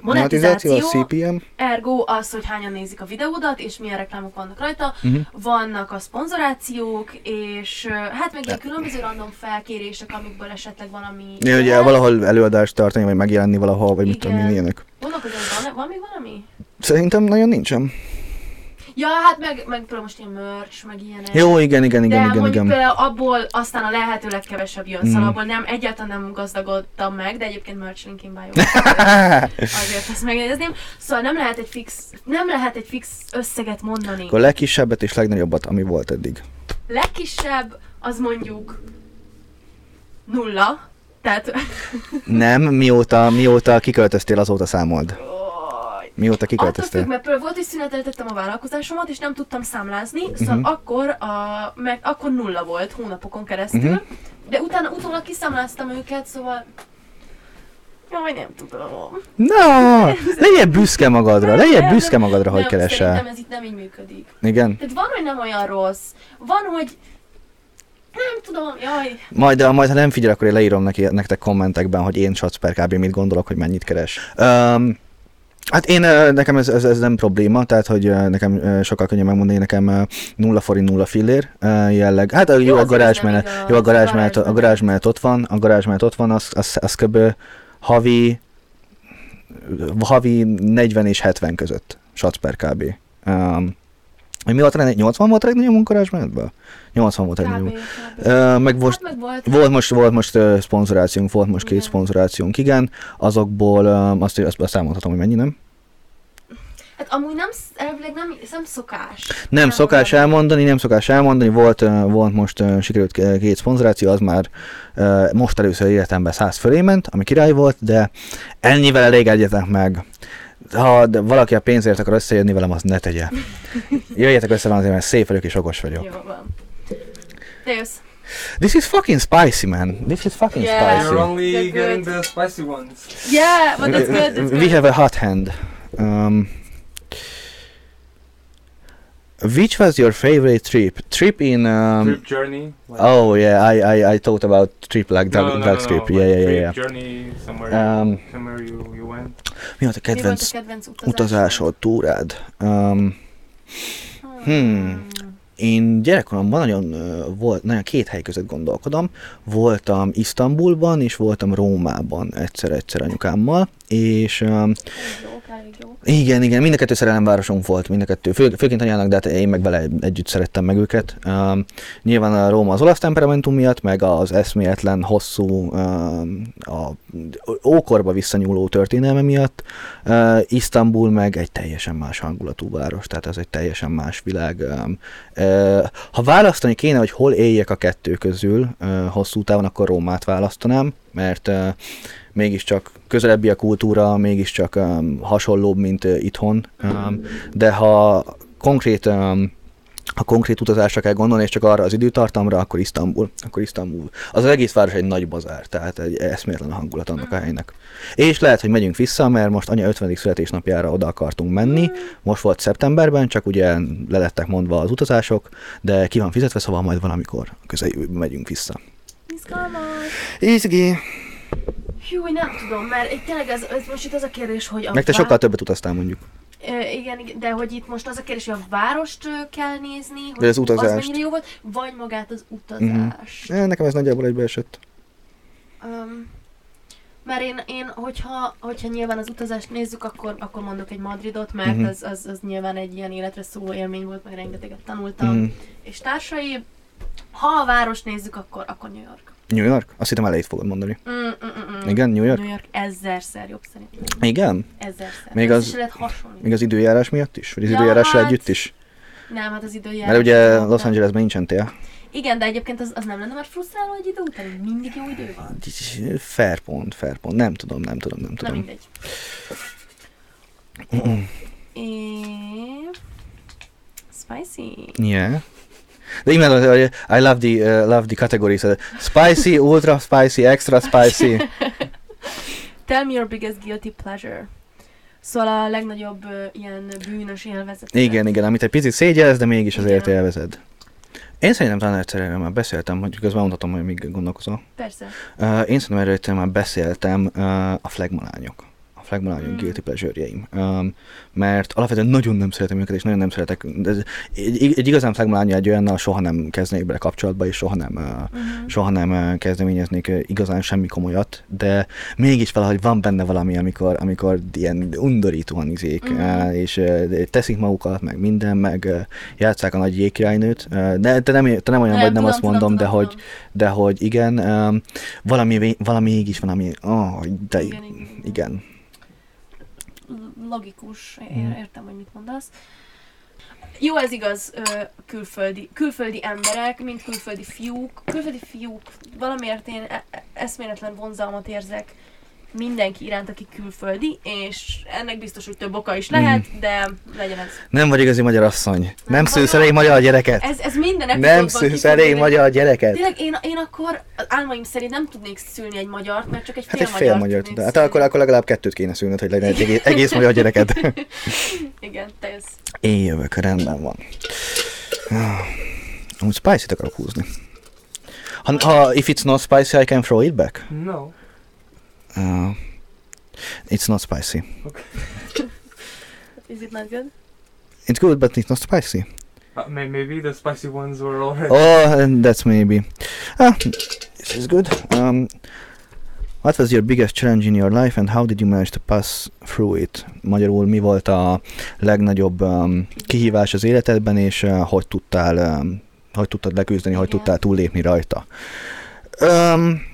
monetizáció, a CPM. ergo az, hogy hányan nézik a videódat, és milyen reklámok vannak rajta. Uh-huh. Vannak a szponzorációk, és hát még ilyen különböző random felkérések, amikből esetleg valami... Ja, ugye valahol előadást tartani, vagy megjelenni valahol, vagy mit tudom én Igen. ilyenek. Gondolkozom, van, van még valami? Szerintem nagyon nincsen. Ja, hát meg, meg például most ilyen merch, meg ilyenek. Jó, igen, igen, igen, de igen, igen. például abból aztán a lehető legkevesebb jön, Mm. szóval abból nem, egyáltalán nem gazdagodtam meg, de egyébként merch link in bio. Azért ezt megjegyezném. Szóval nem lehet egy fix, nem lehet egy fix összeget mondani. Akkor legkisebbet és legnagyobbat, ami volt eddig. Legkisebb az mondjuk nulla. Tehát... Nem, mióta, mióta kiköltöztél, azóta számold. Mióta Attól függ, kiköltöztél. mert volt, hogy szüneteltettem a vállalkozásomat, és nem tudtam számlázni, szóval Mhm. akkor, a, meg, akkor nulla volt hónapokon keresztül, Mhm. de utána utólag kiszámláztam őket, szóval Jaj, nem tudom. Na, legyél büszke magadra, legyél Nem, büszke nem, magadra, hogy nem, keresel. Szerintem ez itt nem így működik. Igen. Tehát van, hogy nem olyan rossz. Van, hogy nem tudom, jaj. Majd, de majd ha nem figyel, akkor én leírom neki, nektek kommentekben, hogy én Satsz per kb. mit gondolok, hogy mennyit keres. Um, hát én, nekem ez, ez, ez, nem probléma, tehát hogy nekem sokkal könnyebb megmondani, nekem nulla forint, nulla fillér jelleg. Hát ö, jó, a garázs mellett, jó, a garázs mellett, a garázs mellett ott van, a garázs mellett ott van, az, az, az kb. havi, havi 40 és 70 között, Satsz per kb. Um, hogy mi volt a legnagyobb? 80 volt a legnagyobb munkarás mellett? 80 volt a legnagyobb. Ö, meg most Hát meg volt. volt most, volt most uh, szponzorációnk, volt most két szponzorációnk, igen. Azokból uh, azt, azt, azt számolhatom, hogy mennyi, nem? Hát amúgy nem, elvileg nem, nem szokás. Nem szokás mondani. elmondani, nem szokás elmondani. Volt, uh, volt most uh, sikerült két szponzoráció, az már uh, most először életemben 100 fölé ment, ami király volt, de ennyivel elégedjetek meg. Ha de valaki a pénzért akar összejönni velem, az ne tegye. Jöjjetek össze velem azért, mert szép vagyok és okos vagyok. Jó van. Te jössz. This is fucking spicy, man. This is fucking Yeah. spicy. You're only getting the spicy ones. Yeah, but that's good, that's We good. have a hot hand. Um, Which was your favorite trip? Trip in... Um, trip journey. like- Oh yeah, I, I, I thought about trip like No, dog, no, no, no, trip. like Yeah, yeah, yeah. Journey somewhere, Um, somewhere you, you went. mi volt a Mi kedvenc a kedvenc utazásod? utazásod, túrád? Um, Hmm. Én gyerekkoromban nagyon ö, volt, nagyon két hely között gondolkodom. Voltam Isztambulban, és voltam Rómában egyszer-egyszer anyukámmal, és um, Elég jó, igen, igen, mind a kettő szerelemvárosunk volt, mind a kettő, fő, főként anyának, de hát én meg vele együtt szerettem meg őket. Um, nyilván a Róma az olasz temperamentum miatt, meg az eszméletlen, hosszú, um, a ókorba visszanyúló történelme miatt. Uh, Isztambul meg egy teljesen más hangulatú város, tehát ez egy teljesen más világ. Um, uh, ha választani kéne, hogy hol éljek a kettő közül uh, hosszú távon, akkor Rómát választanám, mert uh, mégiscsak közelebbi a kultúra, mégiscsak um, hasonlóbb, mint uh, itthon. Um, de ha konkrét um, ha konkrét utazásra kell gondolni, és csak arra az időtartamra, akkor Isztambul. Akkor Isztambul. Az, az egész város egy nagy bazár, tehát egy eszméletlen a hangulat annak a helynek. És lehet, hogy megyünk vissza, mert most anya 50. születésnapjára oda akartunk menni. Most volt szeptemberben, csak ugye le lettek mondva az utazások, de ki van fizetve, szóval majd valamikor közeljövőben megyünk vissza. Izgalmas. Izgi! Hű, nem tudom, mert itt tényleg ez, ez most itt az a kérdés, hogy a Meg te vá- sokkal többet utaztál mondjuk. Ö, igen, de hogy itt most az a kérdés, hogy a várost kell nézni, hogy Vagy az az utazást. mennyire jó volt, vagy magát az utazást. Eh, Nekem ez nagyjából egybeesett. Um, mert én, én hogyha, hogyha nyilván az utazást nézzük, akkor, akkor mondok egy Madridot, mert Mhm. az, az, az nyilván egy ilyen életre szóló élmény volt, meg rengeteget tanultam, Mhm. és társai. Ha a város nézzük, akkor, akkor New York. New York? Azt hittem elejét fogod mondani. Mm, mm, mm, mm. Igen, New York? New York ezerszer jobb szerintem. Igen? Ezerszer. Még az-. Még az időjárás miatt is? Vagy az Ja, időjárással hát- együtt is? Nem, hát az időjárás. Mert ugye. Los Angelesben nincsen tél. Igen, de egyébként az, az nem lenne már frusztráló egy idő után, hogy mindig jó idő van. Fair pont, fair pont. Nem tudom, nem tudom, nem Na tudom. mindegy. É... Spicy. Yeah. De imádom, hogy I love the, uh, love the categories. uh, Spicy, ultra spicy, extra spicy. Tell me your biggest guilty pleasure. Szóval a legnagyobb uh, ilyen bűnös élvezet. Igen, igen, amit egy picit szégyelsz, de mégis azért Igen. élvezed. Én szerintem talán egyszer erről már beszéltem, hogy közben mondhatom, hogy még gondolkozol. Persze. Uh, én szerintem erről már beszéltem uh, a flagmalányok. Flagmalányok Mm. guilty pleasure-jeim. Um, mert alapvetően nagyon nem szeretem őket, és nagyon nem szeretek. De ez, egy, egy igazán flagmalánya egy olyannal soha nem kezdnék bele kapcsolatba, és soha nem, uh, Uh-huh. soha nem uh, kezdeményeznék uh, igazán semmi komolyat, de mégis valahogy van benne valami, amikor, amikor ilyen undorítóan izék, Mhm. uh, és uh, teszik magukat, meg minden, meg játszák a nagy jégkirálynőt. De te nem, te nem olyan Nem, vagy, nem tudom, azt mondom, tudom, de hogy de hogy igen, um, valami, valami mégis van, ami, oh, de igen, igen. igen. Logikus. Ér- értem, hogy mit mondasz. Jó, ez igaz, külföldi, külföldi emberek, mint külföldi fiúk. Külföldi fiúk, valamiért én e- e- eszméletlen vonzalmat érzek mindenki iránt, aki külföldi, és ennek biztos, hogy több oka is lehet, de legyen ez. Nem vagy igazi magyar asszony. Nem, nem szősz elég magyar gyereket. Ez, ez minden Nem szősz elég magyar gyereket. Tényleg én, én akkor az álmaim szerint nem tudnék szülni egy magyart, mert csak egy Hát fél egy fél magyar. tudnék Hát akkor, akkor legalább kettőt kéne szülnöd, hogy legyen egy egész, egész magyar gyereked. Igen, te jössz. Én jövök, rendben van. Ah, Amúgy spicy-t akarok húzni. Ha, ha, if it's not spicy, I can throw it back. No. Uh, it's not spicy. Is it not good? It's good, but it's not spicy. Uh, may- maybe the spicy ones were already. Oh, and that's maybe. Ah, this is good. Um, what was your biggest challenge in your life, and how did you manage to pass through it? Magyarul, mi volt a legnagyobb um, kihívás az életedben, és uh, hogy tudtál, um, hogy tudtad leküzdeni, hogy Igen. tudtál túllépni rajta? Um.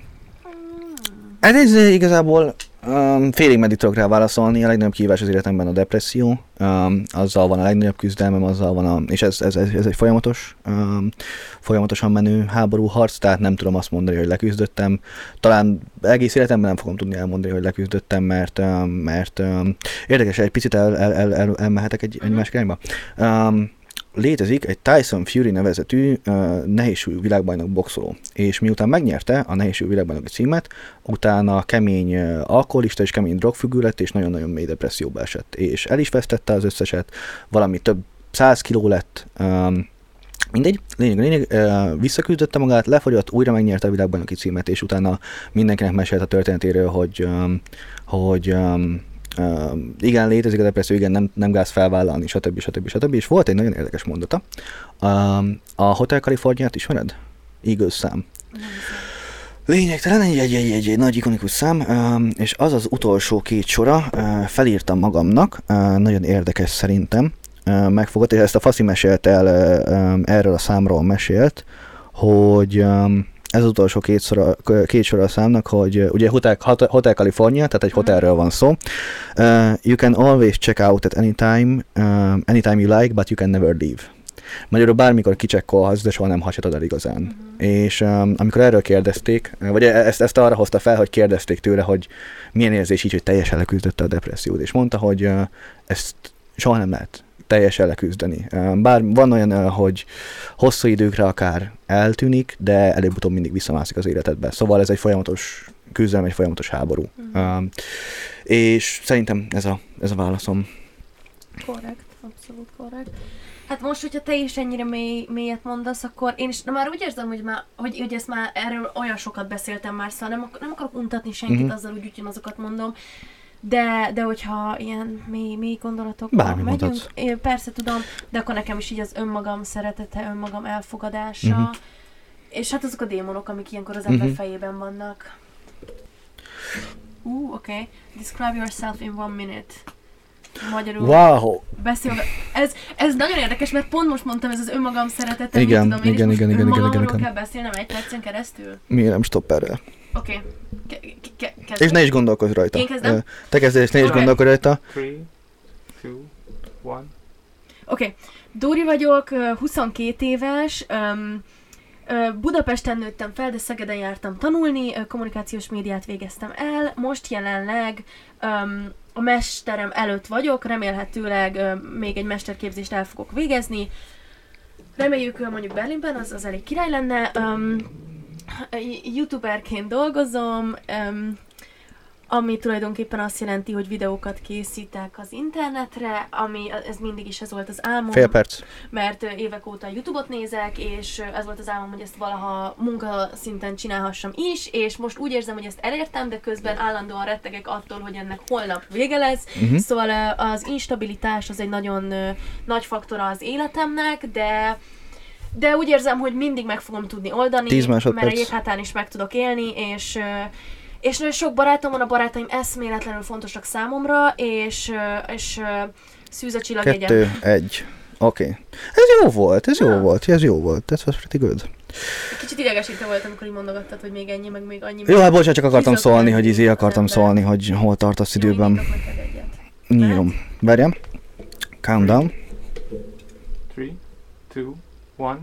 Hát ez igazából um, félig meddig tudok rá válaszolni. A legnagyobb kihívás az életemben a depresszió. Um, azzal van a legnagyobb küzdelmem, azzal van a... És ez, ez, ez, ez egy folyamatos, um, folyamatosan menő háború harc, tehát nem tudom azt mondani, hogy leküzdöttem. Talán egész életemben nem fogom tudni elmondani, hogy leküzdöttem, mert, um, mert um, érdekes, egy picit el, el, el, el, elmehetek egy, egy másik irányba. Um, létezik egy Tyson Fury nevezetű uh, nehézsúlyú világbajnok boxoló, és miután megnyerte a nehézsúlyú világbajnoki címet, utána kemény alkoholista és kemény drogfüggő lett, és nagyon-nagyon mély depresszióba esett, és el is vesztette az összeset, valami több 100 kiló lett, um, mindegy, lényeg, lényeg, visszaküldötte magát, lefogyott, újra megnyerte a világbajnoki címet, és utána mindenkinek mesélt a történetéről, hogy, hogy Uh, igen, létezik a depresszió, igen, nem, nem gáz felvállalni, stb. stb. stb. És volt egy nagyon érdekes mondata. Um, a Hotel Californiát ismered? Eagles szám. Lényegtelen egy, egy, egy, egy, egy nagy ikonikus szám, és az az utolsó két sora, uh, felírtam magamnak, uh, nagyon érdekes szerintem, uh, megfogott, és ezt a Faszi mesélt el, uh, erről a számról mesélt, hogy ez az utolsó két, szora, két sor a számnak, hogy uh, ugye Hotel, Hotel California, tehát egy Mhm. hotelről van szó. Uh, you can always check out at any time, um, anytime you like, but you can never leave. Magyarul bármikor kicsekkolhatsz, de soha nem hagyhatod el igazán. Mhm. És um, amikor erről kérdezték, vagy e- ezt, ezt arra hozta fel, hogy kérdezték tőle, hogy milyen érzés így, hogy teljesen leküzdötte a depressziót, és mondta, hogy uh, ezt soha nem lehet teljesen leküzdeni. Bár van olyan, hogy hosszú időkre akár eltűnik, de előbb-utóbb mindig visszamászik az életedbe. Szóval ez egy folyamatos küzdelem, egy folyamatos háború. Um, és szerintem ez a, ez a válaszom. Korrekt, abszolút korrekt. Hát most, hogyha te is ennyire mély, mélyet mondasz, akkor én is, na már úgy érzem, hogy, már, hogy, hogy ezt már erről olyan sokat beszéltem már, szóval nem, ak- nem akarok untatni senkit Mhm. uh-huh. azzal, hogy ugyanazokat mondom, de, de hogyha ilyen mély, mély gondolatok Bármi megyünk, mondhatsz. én persze tudom, de akkor nekem is így az önmagam szeretete, önmagam elfogadása, uh-huh. és hát azok a démonok, amik ilyenkor az ember Mhm. uh-huh. fejében vannak. Ú, uh, oké. Okay. Describe yourself in one minute. Magyarul Wow! beszélve. Ez, ez nagyon érdekes, mert pont most mondtam, ez az önmagam szeretete, Igen, tudom én, igen, most igen, igen, igen, önmagamról igen, igen. kell beszélnem egy percen keresztül. Miért nem stopperrel? Oké. Okay. Ke- ke- ke- És ne is gondolkozz rajta. Én kezdem? Te kezded, és ne is Alright. gondolkodj rajta. Oké. Okay. Dóri vagyok, ö, 22 éves, ö, Budapesten nőttem fel, de Szegeden jártam tanulni, kommunikációs médiát végeztem el, most jelenleg öm, a mesterem előtt vagyok, remélhetőleg ö, még egy mesterképzést el fogok végezni. Reméljük mondjuk Berlinben, az, az elég király lenne. Um, youtuberként dolgozom, ami tulajdonképpen azt jelenti, hogy videókat készítek az internetre, ami ez mindig is ez volt az álmom Fél perc. mert évek óta YouTube-ot nézek, és ez volt az álmom, hogy ezt valaha munkaszinten csinálhassam is, és most úgy érzem, hogy ezt elértem, de közben állandóan rettegek attól, hogy ennek holnap vége lesz. Uh-huh. Szóval az instabilitás az egy nagyon nagy faktora az életemnek, de de úgy érzem, hogy mindig meg fogom tudni oldani, 10 másodperc. mert a jéghátán is meg tudok élni, és és nagyon sok barátom van, a barátaim eszméletlenül fontosak számomra, és, és szűz a csillagjegyem. Kettő, egy. Oké. Okay. Ez jó volt, ez jó Ja. volt, ez jó volt. That was pretty good. Kicsit idegesítő volt, amikor így mondogattad, hogy még ennyi, meg még annyi. Jó, hát bocsánat, csak akartam szólni, hogy izé akartam szólni, hogy hol tartasz Jó, időben. Nyírom. Várjam. Countdown. Three, two, one.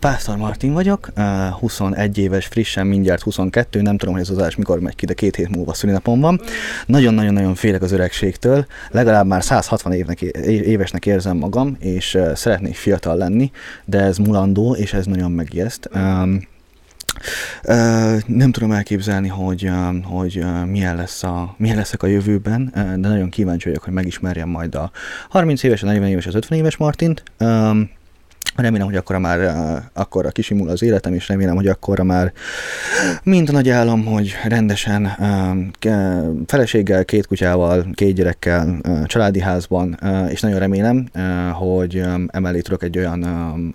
Pásztor Martin vagyok, uh, 21 éves, frissen, mindjárt 22, nem tudom, hogy ez az adás mikor megy ki, de két hét múlva szülinapom van. Nagyon-nagyon-nagyon félek az öregségtől, legalább már 160 évnek, évesnek érzem magam, és szeretnék fiatal lenni, de ez mulandó, és ez nagyon megijeszt. Um, nem tudom elképzelni, hogy, hogy milyen, lesz a, milyen leszek a jövőben, de nagyon kíváncsi vagyok, hogy megismerjem majd a 30 éves, a 40 éves, az 50 éves Martint. Remélem, hogy akkora már uh, akkora kisimul az életem, és remélem, hogy akkora már mint a nagy állam, hogy rendesen ke- feleséggel, két kutyával, két gyerekkel, uh, családi házban, és nagyon remélem, hogy emellé tudok egy olyan,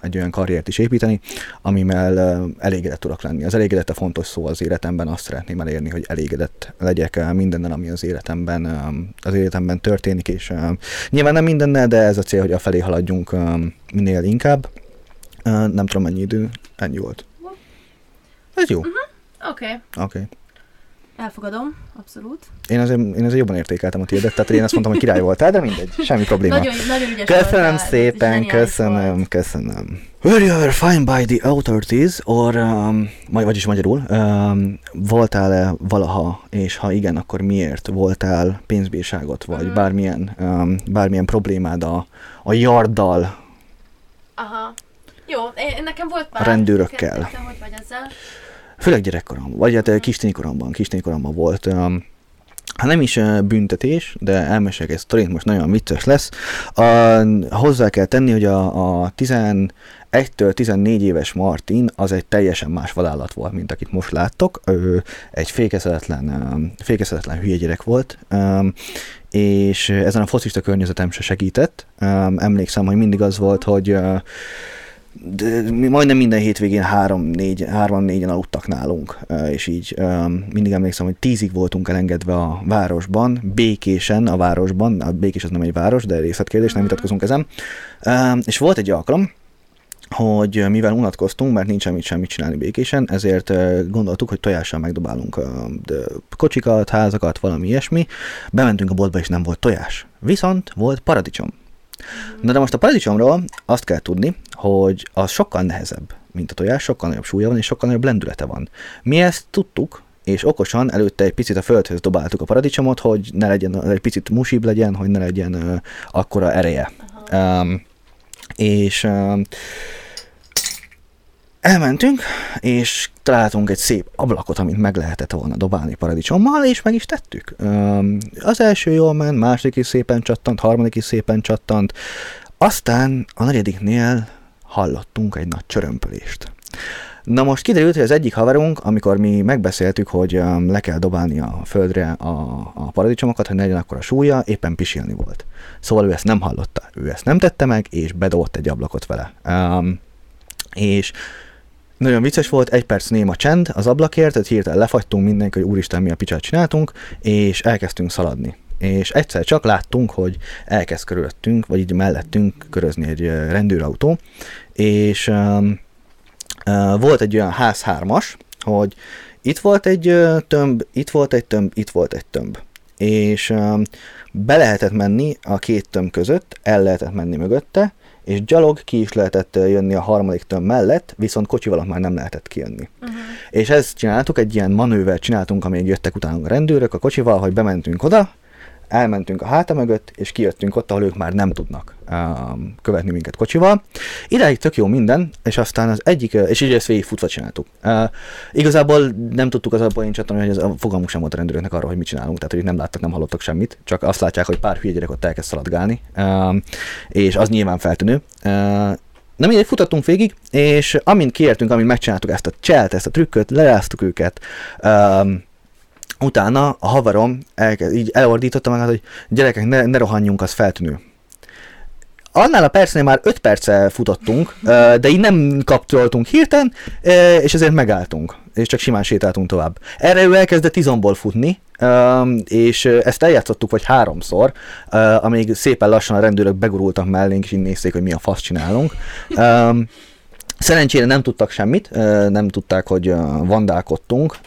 egy olyan karriert is építeni, amivel elégedett tudok lenni. Az elégedett a fontos szó az életemben, azt szeretném elérni, hogy elégedett legyek mindennel, ami az életemben, az életemben történik, és nyilván nem mindennel, de ez a cél, hogy afelé haladjunk um, minél inkább. Nem tudom mennyi idő, ennyi volt. Ez jó, oké. Oké, okay. Okay. elfogadom, abszolút. Én azért, én azért jobban értékeltem a tiédet, tehát én azt mondtam, hogy király voltál, de mindegy, semmi probléma. Nagyon, nagyon ügyes Köszönöm voltál, szépen, zseniális volt. köszönöm, köszönöm. Were you ever fined by the authorities, or, um, vagy, vagyis magyarul, um, voltál-e valaha, és ha igen, akkor miért voltál pénzbírságot, vagy Mhm. bármilyen, um, bármilyen problémád a, a yarddal, Aha. Jó, én, nekem volt már. A rendőrökkel. Te, te hogy vagy ezzel? főleg gyerekkoromban, vagy hát kistini koromban, kistini koromban volt. Um, ha nem is büntetés, de elmesélek egy sztorint, most nagyon vicces lesz. A, hozzá kell tenni, hogy a, a 11-től 14 éves Martin az egy teljesen más vadállat volt, mint akit most láttok. Ő egy fékezhetetlen, ö, fékezhetetlen hülye gyerek volt, és ezen a focista környezetem se segített. Emlékszem, hogy mindig az volt, hogy de majdnem minden hétvégén három-négy, hárman-négyen aludtak nálunk, és így mindig emlékszem, hogy tízig voltunk elengedve a városban, békésen a városban, a békés az nem egy város, de részletkérdés, nem vitatkozunk ezen, és volt egy alkalom, hogy mivel unatkoztunk, mert nincs mit semmit csinálni békésen, ezért gondoltuk, hogy tojással megdobálunk de kocsikat, házakat, valami ilyesmi. Bementünk a boltba, és nem volt tojás. Viszont volt paradicsom. Na de most a paradicsomról azt kell tudni, hogy az sokkal nehezebb, mint a tojás, sokkal nagyobb súlya van, és sokkal nagyobb lendülete van. Mi ezt tudtuk, és okosan előtte egy picit a földhöz dobáltuk a paradicsomot, hogy ne legyen, egy picit musibb legyen, hogy ne legyen uh, akkora ereje. Um, és um, elmentünk, és találtunk egy szép ablakot, amit meg lehetett volna dobálni paradicsommal, és meg is tettük. Az első jól ment, második is szépen csattant, harmadik is szépen csattant, aztán a negyediknél hallottunk egy nagy csörömpölést. Na most kiderült, hogy az egyik haverunk, amikor mi megbeszéltük, hogy le kell dobálni a földre a, a paradicsomokat, hogy ne legyen akkor a súlya, éppen pisilni volt. Szóval ő ezt nem hallotta. Ő ezt nem tette meg, és bedobott egy ablakot vele. Um, és nagyon vicces volt, egy perc néma csend az ablakért, tehát hirtelen lefagytunk mindenki, hogy úristen, mi a picsát csináltunk, és elkezdtünk szaladni. És egyszer csak láttunk, hogy elkezd körülöttünk, vagy így mellettünk körözni egy rendőrautó, és um, uh, volt egy olyan ház hármas, hogy itt volt egy tömb, itt volt egy tömb, itt volt egy tömb. És um, be lehetett menni a két tömb között, el lehetett menni mögötte, és gyalog ki is lehetett jönni a harmadik tömb mellett, viszont kocsival már nem lehetett kijönni. Uh-huh. És ezt csináltuk, egy ilyen manővert csináltunk, amíg jöttek utánunk a rendőrök a kocsival, hogy bementünk oda, elmentünk a háta mögött, és kijöttünk ott, ahol ők már nem tudnak um, követni minket kocsival. Idáig tök jó minden, és aztán az egyik, ö, és így ezt végig futva csináltuk. Uh, igazából nem tudtuk az abból én hogy az a fogalmuk sem volt a rendőröknek arról, hogy mit csinálunk, tehát hogy nem láttak, nem hallottak semmit, csak azt látják, hogy pár hülye gyerek ott elkezd szaladgálni, um, és az nyilván feltűnő. Uh, Na mindegy, futottunk végig, és amint kiértünk, amint megcsináltuk ezt a cselt, ezt a trükköt, leráztuk őket, um, utána a haverom elkezd, így elordította meg, hogy gyerekek, ne, ne rohanjunk, az feltűnő. Annál a percnél már 5 perccel futottunk, de így nem kapcsoltunk hirtelen, és ezért megálltunk, és csak simán sétáltunk tovább. Erre ő elkezdett izomból futni, és ezt eljátszottuk vagy háromszor, amíg szépen lassan a rendőrök begurultak mellénk, és így nézték, hogy mi a fasz csinálunk. Szerencsére nem tudtak semmit, nem tudták, hogy vandálkodtunk,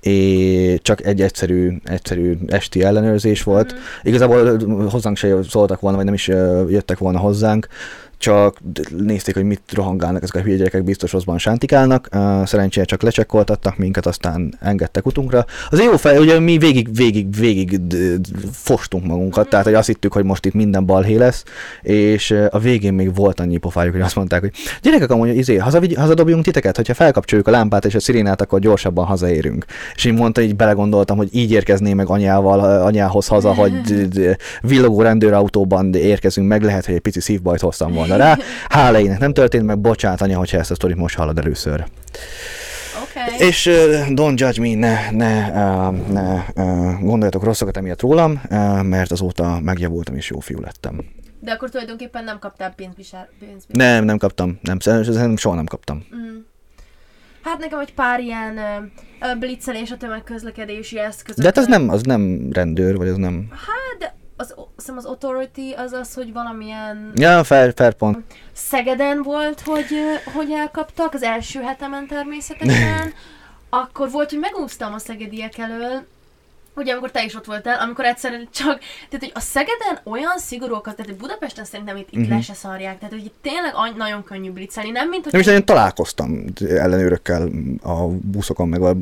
és csak egy egyszerű, egyszerű esti ellenőrzés volt. Mhm. Igazából hozzánk se szóltak volna, vagy nem is jöttek volna hozzánk, csak nézték, hogy mit rohangálnak ezek a hülye gyerekek, biztos rosszban sántikálnak, szerencsére csak lecsekkoltattak minket, aztán engedtek utunkra. Az jó fej, ugye mi végig, végig, végig fostunk magunkat, tehát hogy azt hittük, hogy most itt minden balhé lesz, és a végén még volt annyi pofájuk, hogy azt mondták, hogy gyerekek, amúgy izé, hazavigy, hazadobjunk titeket, hogyha felkapcsoljuk a lámpát és a szirénát, akkor gyorsabban hazaérünk. És így mondta, így belegondoltam, hogy így érkezné meg anyával, anyához haza, hogy villogó rendőrautóban érkezünk meg, lehet, hogy egy pici szívbajt hoztam volna rá. Hála ének nem történt meg, bocsánat anya, hogyha ezt a sztorit most hallod először. Okay. És uh, don't judge me, ne, ne, uh, ne uh, gondoljatok rosszakat emiatt rólam, uh, mert azóta megjavultam és jó fiú lettem. De akkor tulajdonképpen nem kaptál pénzbisár... pénzbisár. Nem, nem kaptam, nem, szerintem soha nem kaptam. Mm. Hát nekem egy pár ilyen ö, blitzelés a tömegközlekedési eszköz. De hát az nem, az nem rendőr, vagy az nem... Hát, de az, hiszem az authority az az, hogy valamilyen... Ja, fair, fair pont. Szegeden volt, hogy, hogy elkaptak, az első hetemen természetesen. Akkor volt, hogy megúsztam a szegediek elől, ugye amikor te is ott voltál, amikor egyszerűen csak, tehát hogy a Szegeden olyan szigorúak, tehát hogy Budapesten szerintem itt, itt Mhm. le se szarják, tehát hogy tényleg any- nagyon könnyű blitzelni, nem mint hogy... Nem is én találkoztam ellenőrökkel a buszokon, meg a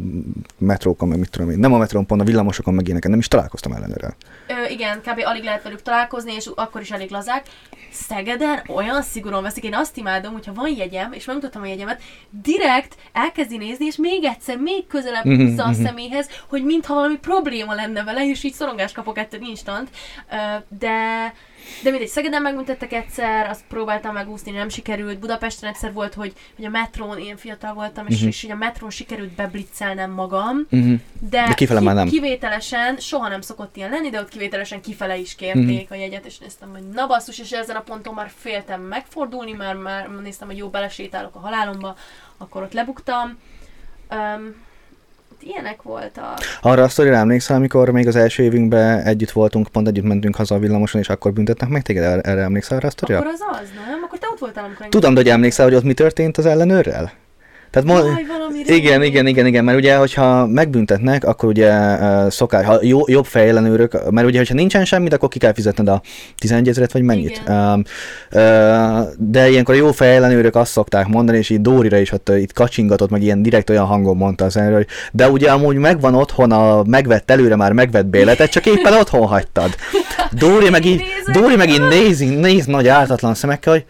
metrókon, meg mit tudom én. Nem a metrón, pont a villamosokon, meg ilyeneken, nem is találkoztam ellenőrrel. Ö, igen, kb. alig lehet velük találkozni, és akkor is elég lazák. Szegeden olyan szigorúan veszik, én azt imádom, hogyha van jegyem, és megmutattam a jegyemet, direkt elkezdi nézni, és még egyszer, még közelebb Mhm, húzza a mhm. személyhez, hogy mintha valami probléma lenne vele, és így szorongást kapok ettől instant. De, de mindegy, Szegeden megbüntettek egyszer, azt próbáltam megúszni, nem sikerült. Budapesten egyszer volt, hogy, hogy a metrón, én fiatal voltam, és, Mhm. és hogy a metrón sikerült beblitzelnem magam, Uh-huh. de, De kifele már nem. kivételesen, soha nem szokott ilyen lenni, de ott kivételesen kifele is kérték Mhm. a jegyet, és néztem, hogy na basszus, és ezen a ponton már féltem megfordulni, mert már néztem, hogy jó, belesétálok a halálomba, akkor ott lebuktam. Um, ilyenek voltak. Arra a sztorira emlékszel, amikor még az első évünkben együtt voltunk, pont együtt mentünk haza a villamoson, és akkor büntetnek meg téged? Erre, erre emlékszel arra a sztorira? Akkor az az, nem? Akkor te ott voltál, amikor... Tudom, de hogy emlékszel, hogy ott mi történt az ellenőrrel? Tehát mo- Jaj, valami igen, igen, igen, igen, mert ugye, hogyha megbüntetnek, akkor ugye uh, szokás, ha jó, jobb fejlenőrök, mert ugye, hogyha nincsen semmi, akkor ki kell fizetned a 11 ezeret, vagy mennyit. Um, uh, de ilyenkor a jó fejlenőrök azt szokták mondani, és így Dórira is ott itt kacsingatott, meg ilyen direkt olyan hangon mondta az hogy de ugye amúgy megvan otthon a megvett előre már megvett béletet, csak éppen otthon hagytad. Dóri meg így. Dóri meg így néz, néz nagy ártatlan szemekkel, hogy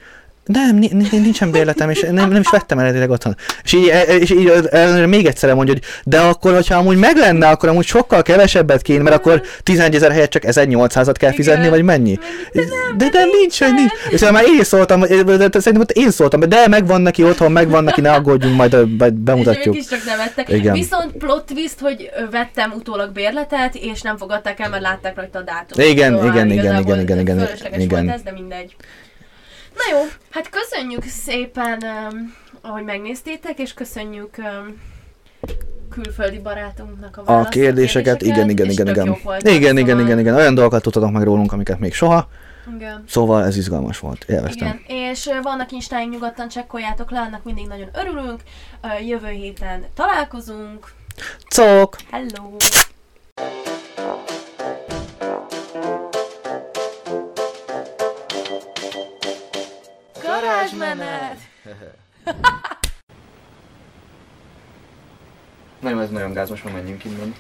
nem, ni- ni- nincsen bérletem, és nem, nem is vettem eredetileg otthon. És így, e- és így ellenőre még egyszer mondja, hogy de akkor, hogyha amúgy meg lenne, akkor amúgy sokkal kevesebbet kéne, mert akkor 11 ezer helyett csak 1800-at kell fizetni, Igen. vagy mennyi? De nem, De, de nincs, hogy nincs. És már én szóltam, de szerintem ott én szóltam, de megvan neki otthon, megvan neki, ne aggódjunk, majd, bemutatjuk. És csak nevettek. Igen. Viszont plot twist, hogy vettem utólag bérletet, és nem fogadták el, mert látták rajta a dátumot. Igen, Szóval igen, igen, igen, igen, igen, igen. volt ez, de mindegy. Na jó, hát köszönjük szépen, um, ahogy megnéztétek, és köszönjük um, külföldi barátunknak a A választ, kérdéseket, igen, igen, igen, igen. Igen, igen, szóval- igen, igen. Olyan dolgokat tudtatok meg rólunk, amiket még soha. igen. Szóval ez izgalmas volt. Élveztem. Igen, és ö, vannak instáink, nyugodtan csekkoljátok le, annak mindig nagyon örülünk. Ö, Jövő héten találkozunk. Cok! Hello! Garázsmenet! Na jó, ez nagyon gáz, most már menjünk innen.